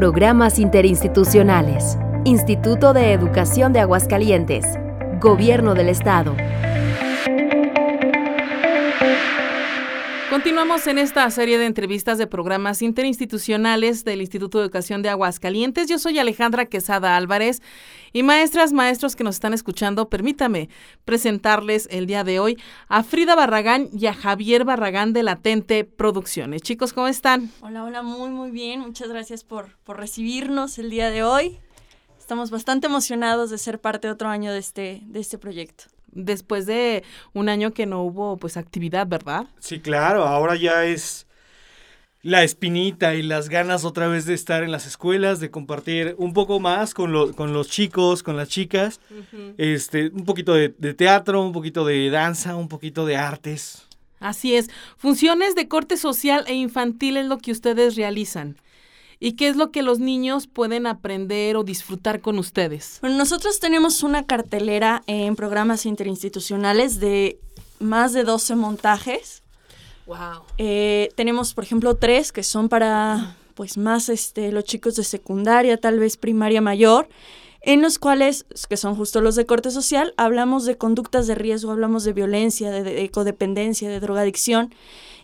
Programas interinstitucionales. Instituto de Educación de Aguascalientes. Gobierno del Estado. Continuamos en esta serie de entrevistas de programas interinstitucionales del Instituto de Educación de Aguascalientes. Yo soy Alejandra Quesada Álvarez y maestras, maestros que nos están escuchando, permítame presentarles el día de hoy a Frida Barragán y a Javier Barragán de Latente Producciones. Chicos, ¿cómo están? Hola, hola, muy, muy bien. Muchas gracias por, por recibirnos el día de hoy. Estamos bastante emocionados de ser parte de otro año de este, de este proyecto después de un año que no hubo pues actividad, ¿verdad? Sí, claro, ahora ya es la espinita y las ganas otra vez de estar en las escuelas, de compartir un poco más con, con los chicos, con las chicas, este, un poquito de, de teatro, un poquito de danza, un poquito de artes. Así es, funciones de corte social e infantil es lo que ustedes realizan. ¿Y qué es lo que los niños pueden aprender o disfrutar con ustedes? Bueno, nosotros tenemos una cartelera en programas interinstitucionales de más de 12 montajes. Wow. Eh, tenemos, por ejemplo, tres que son para pues más este, los chicos de secundaria, tal vez primaria mayor, en los cuales, que son justo los de corte social, hablamos de conductas de riesgo, hablamos de violencia, de, de codependencia, de drogadicción.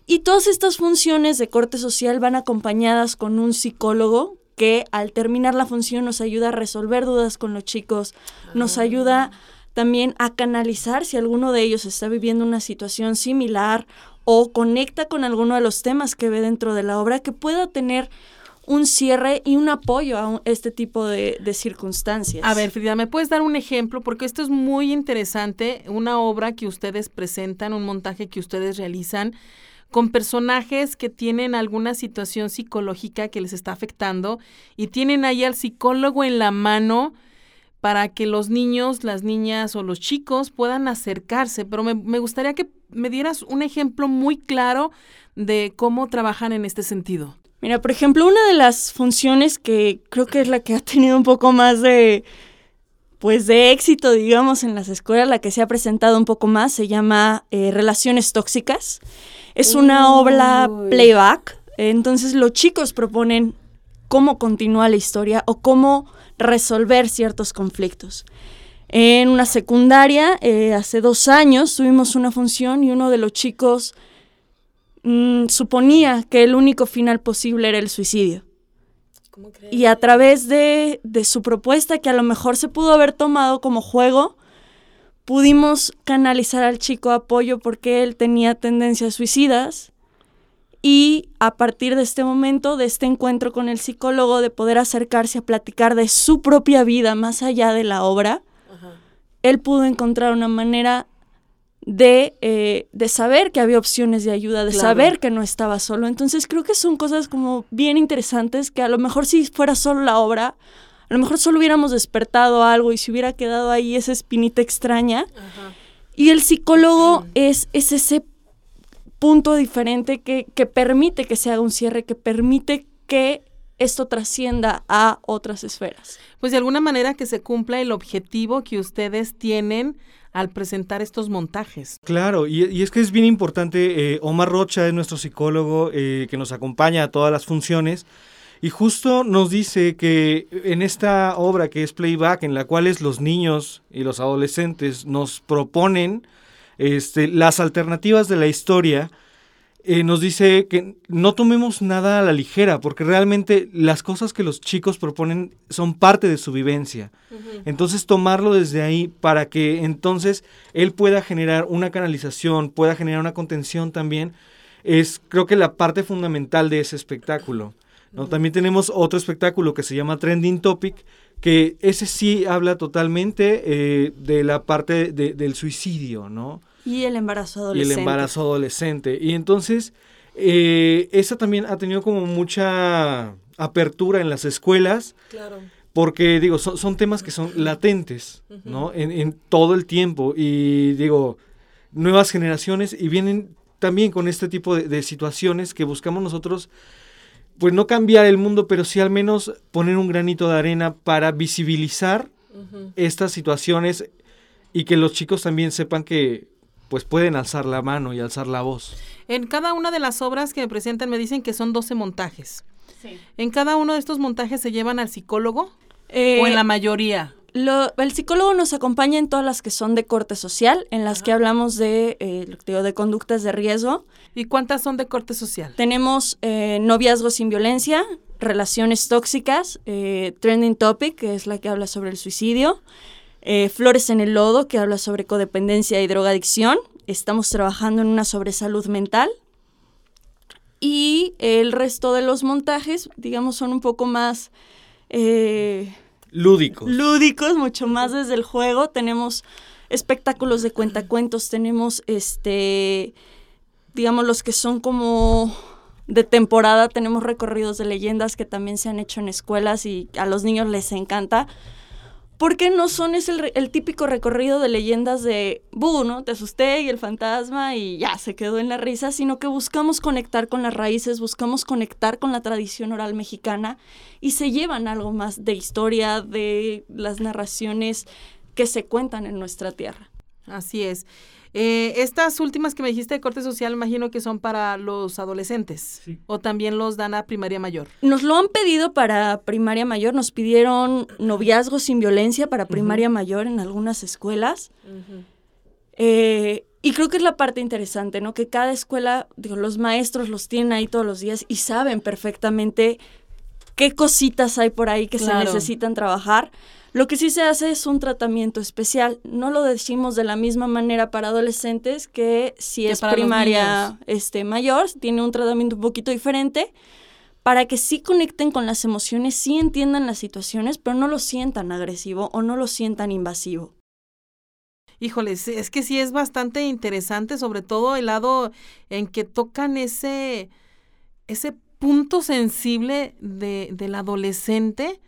Y todas estas funciones de corte social van acompañadas con un psicólogo que al terminar la función nos ayuda a resolver dudas con los chicos, nos ah. ayuda también a canalizar si alguno de ellos está viviendo una situación similar o conecta con alguno de los temas que ve dentro de la obra, que pueda tener un cierre y un apoyo a este tipo de, de, circunstancias. A ver, Frida, ¿me puedes dar un ejemplo? Porque esto es muy interesante, una obra que ustedes presentan, un montaje que ustedes realizan con personajes que tienen alguna situación psicológica que les está afectando y tienen ahí al psicólogo en la mano para que los niños, las niñas o los chicos puedan acercarse. Pero me, gustaría que me dieras un ejemplo muy claro de cómo trabajan en este sentido. Mira, por ejemplo, una de las funciones que creo que es la que ha tenido un poco más de, pues de éxito, digamos, en las escuelas, la que se ha presentado un poco más, se llama eh, Relaciones Tóxicas. Es una obra playback, entonces los chicos proponen cómo continúa la historia o cómo resolver ciertos conflictos. En una secundaria, eh, hace dos años, tuvimos una función y uno de los chicos mm, suponía que el único final posible era el suicidio. Y a través de, de su propuesta, que a lo mejor se pudo haber tomado como juego, pudimos canalizar al chico apoyo porque él tenía tendencias suicidas y a partir de este momento, de este encuentro con el psicólogo, de poder acercarse a platicar de su propia vida más allá de la obra, él pudo encontrar una manera de, eh, de, saber que había opciones de ayuda, de saber que no estaba solo. Entonces creo que son cosas como bien interesantes que a lo mejor si fuera solo la obra, a lo mejor solo hubiéramos despertado algo y se hubiera quedado ahí esa espinita extraña. Y el psicólogo es, es ese punto diferente que, que permite que se haga un cierre, que permite que esto trascienda a otras esferas. Pues de alguna manera que se cumpla el objetivo que ustedes tienen al presentar estos montajes. Claro, y, es que es bien importante, eh, Omar Rocha es nuestro psicólogo eh, que nos acompaña a todas las funciones y justo nos dice que en esta obra que es Playback, en la cual los niños y los adolescentes nos proponen este, las alternativas de la historia, eh, nos dice que no tomemos nada a la ligera, porque realmente las cosas que los chicos proponen son parte de su vivencia. Entonces tomarlo desde ahí para que entonces él pueda generar una canalización, pueda generar una contención también, es creo que la parte fundamental de ese espectáculo. ¿No? También tenemos otro espectáculo que se llama Trending Topic, que ese sí habla totalmente eh, de la parte del suicidio, ¿no? Y el embarazo adolescente. Y el embarazo adolescente. Y entonces, eh, esa también ha tenido como mucha apertura en las escuelas. Claro. Porque, digo, son, temas que son latentes, ¿no? En, todo el tiempo. Y, digo, nuevas generaciones y vienen también con este tipo de situaciones que buscamos nosotros pues no cambiar el mundo, pero sí al menos poner un granito de arena para visibilizar estas situaciones y que los chicos también sepan que pues pueden alzar la mano y alzar la voz. En cada una de las obras que me presentan me dicen que son 12 montajes. ¿En cada uno de estos montajes se llevan al psicólogo? Eh, ¿O en la mayoría? Lo- el psicólogo nos acompaña en todas las que son de corte social, en las que hablamos de, eh, digo, de conductas de riesgo. ¿Y cuántas son de corte social? Tenemos eh, noviazgo sin violencia, relaciones tóxicas, eh, trending topic, que es la que habla sobre el suicidio, flores en el lodo, que habla sobre codependencia y drogadicción. Estamos trabajando en una sobre salud mental. Y el resto de los montajes, digamos, son un poco más... eh, Lúdicos. lúdicos, mucho más desde el juego. Tenemos espectáculos de cuentacuentos, tenemos este, digamos, los que son como de temporada, tenemos recorridos de leyendas que también se han hecho en escuelas y a los niños les encanta. Porque no son es el, el típico recorrido de leyendas de, bu, ¿no? Te asusté y el fantasma y ya se quedó en la risa, sino que buscamos conectar con las raíces, buscamos conectar con la tradición oral mexicana y se llevan algo más de historia, de las narraciones que se cuentan en nuestra tierra. Así es. Eh, estas últimas que me dijiste de corte social, imagino que son para los adolescentes. Sí. O también los dan a primaria mayor. Nos lo han pedido para primaria mayor, nos pidieron noviazgo sin violencia para primaria mayor en algunas escuelas. Eh, y creo que es la parte interesante, ¿no? Que cada escuela, digo, los maestros los tienen ahí todos los días y saben perfectamente qué cositas hay por ahí que Claro. se necesitan trabajar. Lo que sí se hace es un tratamiento especial. No lo decimos de la misma manera para adolescentes que si Que es primaria este, mayor, tiene un tratamiento un poquito diferente para que sí conecten con las emociones, sí entiendan las situaciones, pero no lo sientan agresivo o no lo sientan invasivo. Híjoles, es que sí es bastante interesante, sobre todo el lado en que tocan ese, ese punto sensible de, del adolescente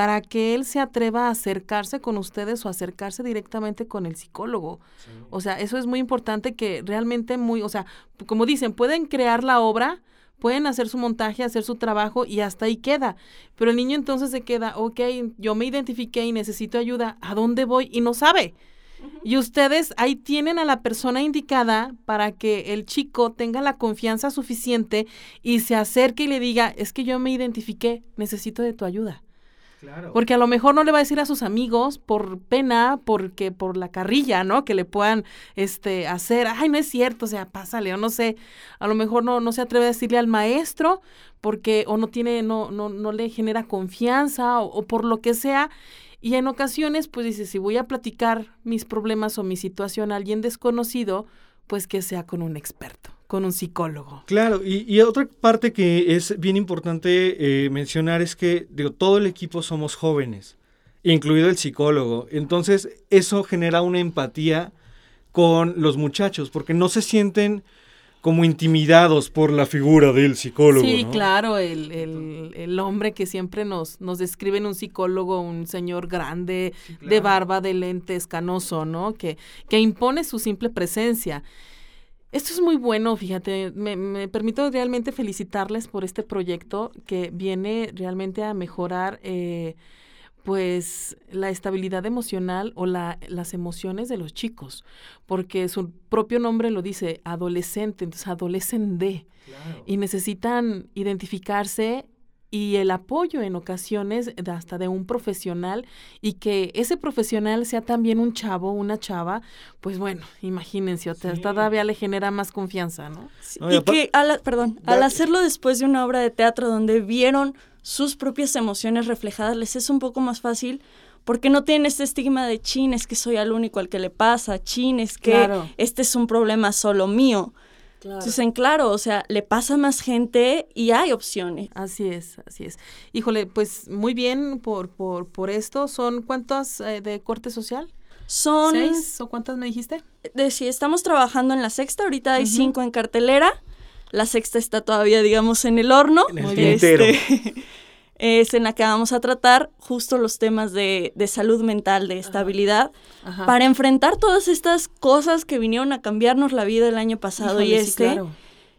para que él se atreva a acercarse con ustedes o acercarse directamente con el psicólogo. O sea, eso es muy importante que realmente muy, o sea, como dicen, pueden crear la obra, pueden hacer su montaje, hacer su trabajo y hasta ahí queda. Pero el niño entonces se queda, ok, yo me identifiqué y necesito ayuda, ¿a dónde voy? Y no sabe. Y ustedes ahí tienen a la persona indicada para que el chico tenga la confianza suficiente y se acerque y le diga, es que yo me identifiqué, necesito de tu ayuda. Porque a lo mejor no le va a decir a sus amigos por pena, porque por la carrilla, ¿no? Que le puedan este hacer, ay, no es cierto, o sea, pásale, o no sé, a lo mejor no, no se atreve a decirle al maestro porque o no tiene, no, no, no le genera confianza o por lo que sea. Y en ocasiones, pues dice, si voy a platicar mis problemas o mi situación a alguien desconocido, pues que sea con un experto, con un psicólogo. Claro, y, y otra parte que es bien importante eh, mencionar es que digo, todo el equipo somos jóvenes, incluido el psicólogo. Entonces, eso genera una empatía con los muchachos, porque no se sienten como intimidados por la figura del psicólogo. Sí, ¿no? claro, el, el, el hombre que siempre nos, nos describen un psicólogo, un señor grande, de claro. barba, de lentes, canoso, ¿no? Que, que impone su simple presencia. Esto es muy bueno, fíjate, me, me permito realmente felicitarles por este proyecto que viene realmente a mejorar eh, pues la estabilidad emocional o la, las emociones de los chicos, porque su propio nombre lo dice, adolescente, entonces adolecen de Claro. y necesitan identificarse y el apoyo en ocasiones hasta de un profesional y que ese profesional sea también un chavo, una chava, pues bueno, imagínense, o sea, Sí. todavía le genera más confianza, ¿no? Sí, No, y que, al, perdón, al hacerlo después de una obra de teatro donde vieron sus propias emociones reflejadas, les es un poco más fácil porque no tienen este estigma de chin, es que soy al único al que le pasa, chin, es que Claro. este es un problema solo mío. Entonces, en claro, o sea, le pasa a más gente y hay opciones. Así es, así es. Híjole, pues muy bien por, por, por esto. ¿Son cuántas eh, de corte social? Son, ¿Seis o cuántas me dijiste? de, si estamos trabajando en la sexta, ahorita hay cinco en cartelera. La sexta está todavía, digamos, en el horno. En el Muy bien. tintero. Este, es en la que vamos a tratar justo los temas de, de salud mental, de estabilidad, Ajá. para enfrentar todas estas cosas que vinieron a cambiarnos la vida el año pasado y Híjole, sí, este, claro.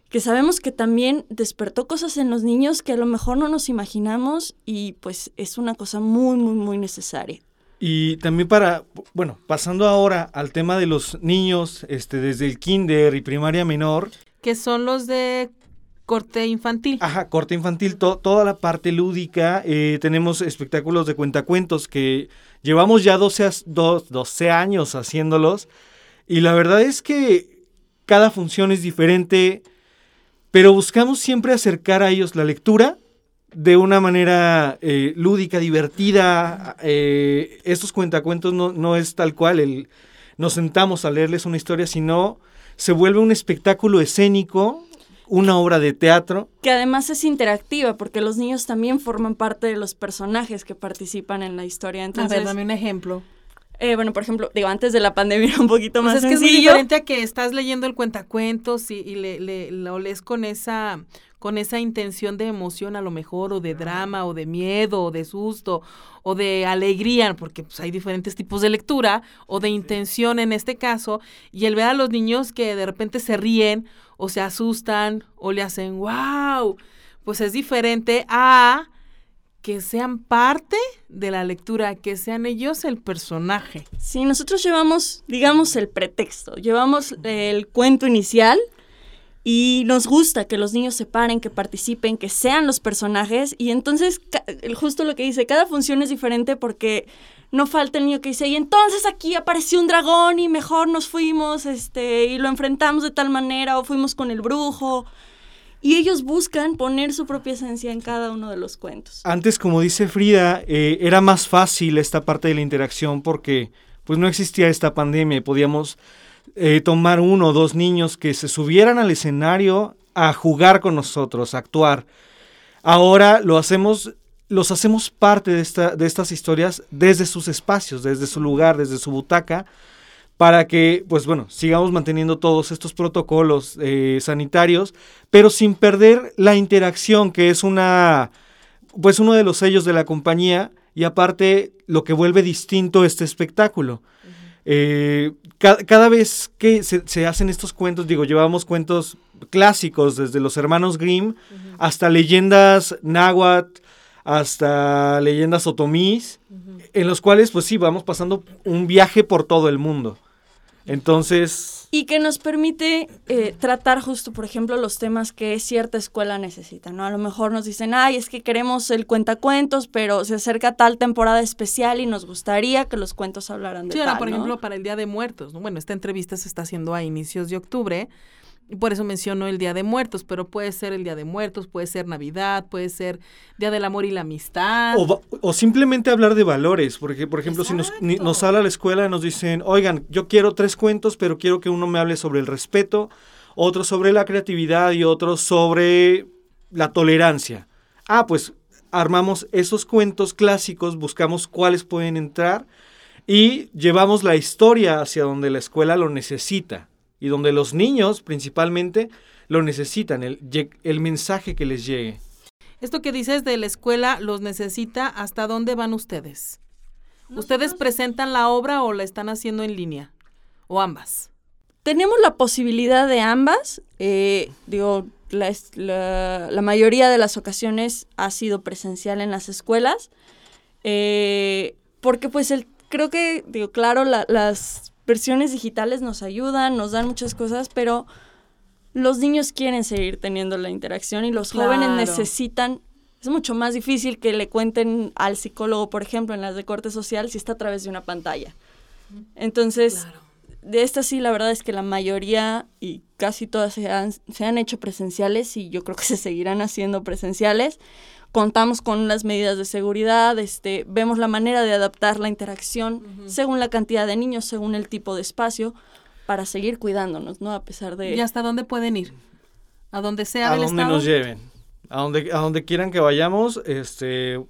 que sabemos que también despertó cosas en los niños que a lo mejor no nos imaginamos y pues es una cosa muy, muy, muy necesaria. Y también para, bueno, pasando ahora al tema de los niños, este, desde el kinder y primaria menor, Que son los de corte infantil. Ajá, corte infantil, toda la parte lúdica. Eh, tenemos espectáculos de cuentacuentos que llevamos ya 12, 12 años haciéndolos. Y la verdad es que cada función es diferente, pero buscamos siempre acercar a ellos la lectura de una manera eh, lúdica, divertida. Eh, estos cuentacuentos no, no es tal cual el nos sentamos a leerles una historia, sino se vuelve un espectáculo escénico, una obra de teatro. Que además es interactiva, porque los niños también forman parte de los personajes que participan en la historia. Entonces, a ver, dame un ejemplo. Eh, bueno, por ejemplo, digo, antes de la pandemia era un poquito pues más es que es diferente a que estás leyendo el cuentacuentos y, y le, le, lo lees con esa con esa intención de emoción a lo mejor, o de drama, o de miedo, o de susto, o de alegría, porque pues, hay diferentes tipos de lectura, o de intención en este caso, y el ver a los niños que de repente se ríen, o se asustan, o le hacen wow, pues es diferente a que sean parte de la lectura, que sean ellos el personaje. Sí, nosotros llevamos, digamos, el pretexto, llevamos el cuento inicial, y nos gusta que los niños se paren, que participen, que sean los personajes. Y entonces, justo lo que dice, cada función es diferente porque no falta el niño que dice, y entonces aquí apareció un dragón y mejor nos fuimos, este, y lo enfrentamos de tal manera, o fuimos con el brujo. Y ellos buscan poner su propia esencia en cada uno de los cuentos. Antes, como dice Frida, eh, era más fácil esta parte de la interacción porque pues no existía esta pandemia, podíamos eh, tomar uno o dos niños que se subieran al escenario a jugar con nosotros, a actuar. Ahora lo hacemos, los hacemos parte de, esta, de estas historias desde sus espacios, desde su lugar, desde su butaca, para que, pues bueno, sigamos manteniendo todos estos protocolos eh, sanitarios, pero sin perder la interacción, que es una, pues uno de los sellos de la compañía, y aparte lo que vuelve distinto este espectáculo. Eh, cada vez que se, hacen estos cuentos, digo, llevamos cuentos clásicos desde los hermanos Grimm hasta leyendas náhuatl, hasta leyendas otomís, en los cuales pues sí, vamos pasando un viaje por todo el mundo. Entonces, y que nos permite eh, tratar justo, por ejemplo, los temas que cierta escuela necesita, ¿no? A lo mejor nos dicen, ay, es que queremos el cuentacuentos, pero se acerca tal temporada especial y nos gustaría que los cuentos hablaran de sí, tal, por ejemplo, para el Día de Muertos, ¿no? Bueno, esta entrevista se está haciendo a inicios de octubre, por eso menciono el Día de Muertos, pero puede ser el Día de Muertos, puede ser Navidad, puede ser Día del Amor y la Amistad. O, simplemente hablar de valores, porque por ejemplo, si nos, nos habla la escuela, nos dicen, oigan, yo quiero tres cuentos, pero quiero que uno me hable sobre el respeto, otro sobre la creatividad y otro sobre la tolerancia. Ah, pues armamos esos cuentos clásicos, buscamos cuáles pueden entrar y llevamos la historia hacia donde la escuela lo necesita y donde los niños principalmente lo necesitan, el, el mensaje que les llegue. Esto que dices de la escuela los necesita, ¿hasta dónde van ustedes? ¿Ustedes presentan la obra o la están haciendo en línea? ¿O ambas? Tenemos la posibilidad de ambas. Eh, digo, la, la, mayoría de las ocasiones ha sido presencial en las escuelas. Eh, porque pues el, creo que, digo, claro, las versiones digitales nos ayudan, nos dan muchas cosas, pero los niños quieren seguir teniendo la interacción y los jóvenes necesitan es mucho más difícil que le cuenten al psicólogo, por ejemplo, en las de corte social, si está a través de una pantalla. Entonces, de estas sí, la verdad es que la mayoría y casi todas se han, se han hecho presenciales y yo creo que se seguirán haciendo presenciales contamos con las medidas de seguridad, este, vemos la manera de adaptar la interacción según la cantidad de niños, según el tipo de espacio, para seguir cuidándonos, ¿no? A pesar de... ¿Y hasta dónde pueden ir? ¿A donde sea a donde nos lleven. A donde, a donde quieran que vayamos, este,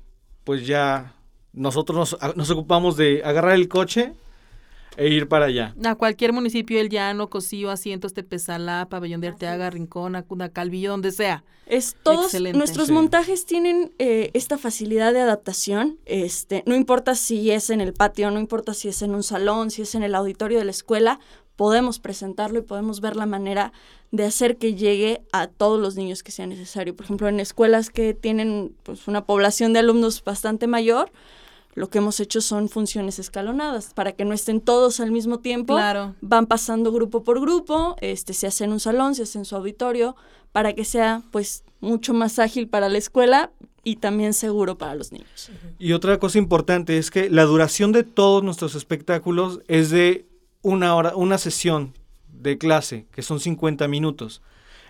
pues ya nosotros nos, nos ocupamos de agarrar el coche e ir para allá. A cualquier municipio del Llano, Cosío, Asientos, Tepezalá, Pabellón de Arteaga, Rincón, Acuna, Calvillo, donde sea. Es todos nuestros montajes tienen eh, esta facilidad de adaptación. Este, no importa si es en el patio, no importa si es en un salón, si es en el auditorio de la escuela, podemos presentarlo y podemos ver la manera de hacer que llegue a todos los niños que sea necesario. Por ejemplo, en escuelas que tienen pues, una población de alumnos bastante mayor, lo que hemos hecho son funciones escalonadas para que no estén todos al mismo tiempo. Claro. Van pasando grupo por grupo, este, se hace en un salón, se hace en su auditorio, para que sea pues mucho más ágil para la escuela y también seguro para los niños. Y otra cosa importante es que la duración de todos nuestros espectáculos es de una hora, una sesión de clase, que son 50 minutos.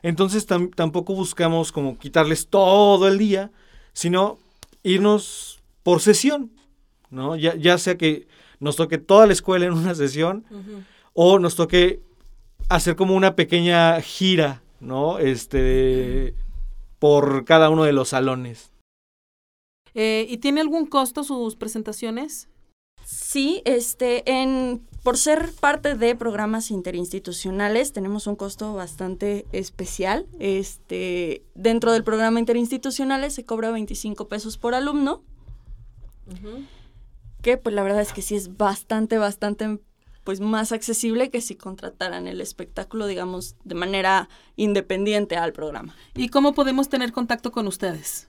Entonces tampoco buscamos como quitarles todo el día, sino irnos por sesión, ¿no? Ya, ya sea que nos toque toda la escuela en una sesión o nos toque hacer como una pequeña gira, ¿no? Este, por cada uno de los salones. Eh, ¿Y tiene algún costo sus presentaciones? Sí, este, en, por ser parte de programas interinstitucionales tenemos un costo bastante especial. Este, dentro del programa interinstitucionales se cobra 25 pesos por alumno. Que pues la verdad es que sí es bastante, bastante pues más accesible que si contrataran el espectáculo, digamos, de manera independiente al programa. ¿Y cómo podemos tener contacto con ustedes?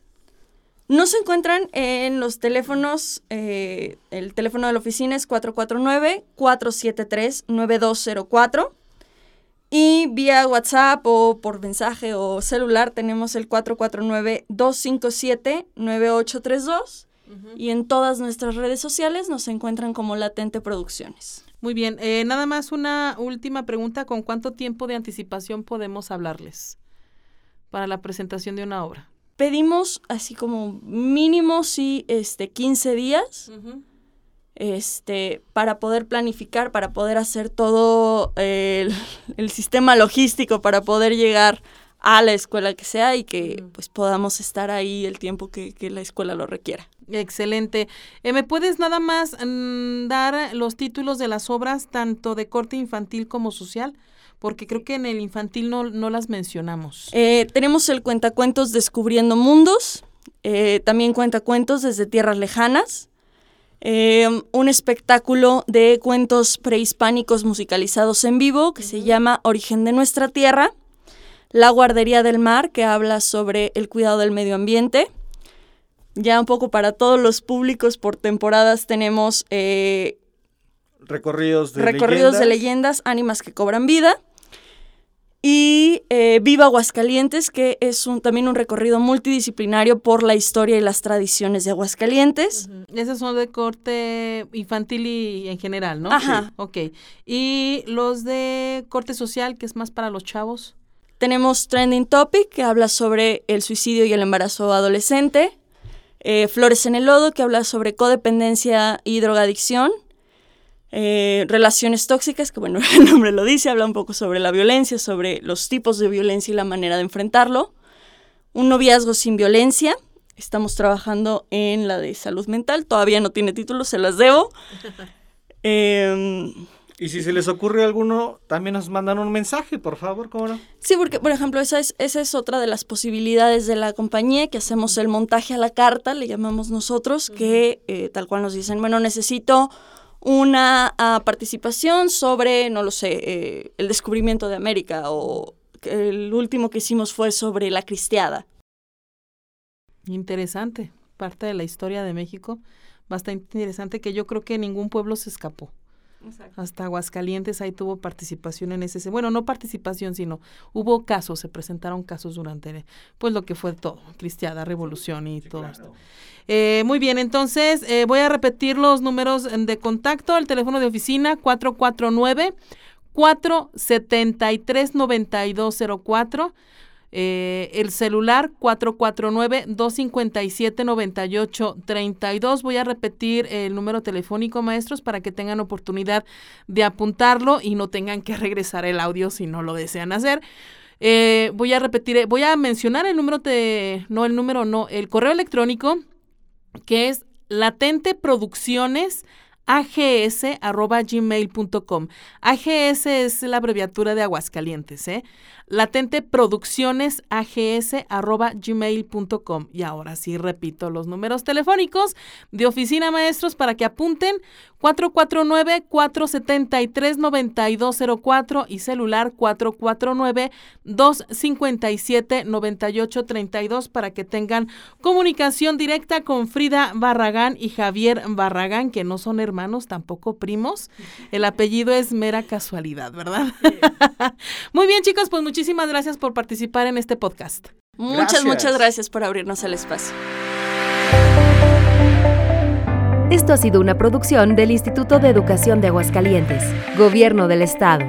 Nos encuentran en los teléfonos, eh, el teléfono de la oficina es 449-473-9204 y vía WhatsApp o por mensaje o celular tenemos el 449-257-9832 y en todas nuestras redes sociales nos encuentran como Latente Producciones. Muy bien, eh, nada más una última pregunta, ¿con cuánto tiempo de anticipación podemos hablarles para la presentación de una obra? Pedimos así como mínimo sí este 15 días. Este, para poder planificar, para poder hacer todo el, sistema logístico, para poder llegar a la escuela que sea y que pues podamos estar ahí el tiempo que la escuela lo requiera. Excelente. Eh, ¿Me puedes nada más mm, dar los títulos de las obras, tanto de corte infantil como social? Porque creo que en el infantil no, no las mencionamos. Eh, tenemos el cuentacuentos Descubriendo Mundos, eh, también cuentacuentos desde Tierras Lejanas, un espectáculo de cuentos prehispánicos musicalizados en vivo que se llama Origen de nuestra Tierra, La Guardería del Mar, que habla sobre el cuidado del medio ambiente, ya un poco para todos los públicos por temporadas tenemos eh, recorridos, de, recorridos leyendas. de leyendas, ánimas que cobran vida. Y eh, Viva Aguascalientes, que es un, también un recorrido multidisciplinario por la historia y las tradiciones de Aguascalientes. Esos son de corte infantil y en general, ¿no? Ajá. Ok. ¿Y los de corte social, que es más para los chavos? Tenemos Trending Topic, que habla sobre el suicidio y el embarazo adolescente. Eh, Flores en el Lodo, que habla sobre codependencia y drogadicción. Eh, relaciones tóxicas, que bueno, el nombre lo dice, habla un poco sobre la violencia, sobre los tipos de violencia y la manera de enfrentarlo. Un noviazgo sin violencia. Estamos trabajando en la de salud mental. Todavía no tiene título, se las debo. eh, y si se les ocurre alguno, también nos mandan un mensaje, por favor, ¿cómo no? Sí, porque, por ejemplo, esa es, esa es otra de las posibilidades de la compañía, que hacemos el montaje a la carta, le llamamos nosotros, que eh, tal cual nos dicen, bueno, necesito una ah, participación sobre, no lo sé, eh, el descubrimiento de América o el último que hicimos fue sobre la cristiada. Interesante, parte de la historia de México, bastante interesante que yo creo que ningún pueblo se escapó. Hasta Aguascalientes ahí tuvo participación en ese, bueno, no participación, sino hubo casos, se presentaron casos durante, pues lo que fue todo, Cristiada, Revolución y todo esto. Eh, muy bien, entonces eh, voy a repetir los números de contacto, el teléfono de oficina 449 473 9204 eh, el celular 449-257-9832. Voy a repetir el número telefónico, maestros, para que tengan oportunidad de apuntarlo y no tengan que regresar el audio si no lo desean hacer. Eh, voy a repetir, eh, voy a mencionar el número de, no el número, no, el correo electrónico que es latenteproducciones ags.gmail.com. AGS es la abreviatura de Aguascalientes, ¿eh? Latente Producciones AGS gmail.com. Y ahora sí repito los números telefónicos de oficina maestros para que apunten 449-473-9204 y celular 449-257-9832 para que tengan comunicación directa con Frida Barragán y Javier Barragán, que no son hermanos, tampoco primos. El apellido es mera casualidad, ¿verdad? Muy bien, chicos, pues muchísimas muchísimas gracias por participar en este podcast. Muchas, Gracias. muchas gracias por abrirnos el espacio. Esto ha sido una producción del Instituto de Educación de Aguascalientes, Gobierno del Estado.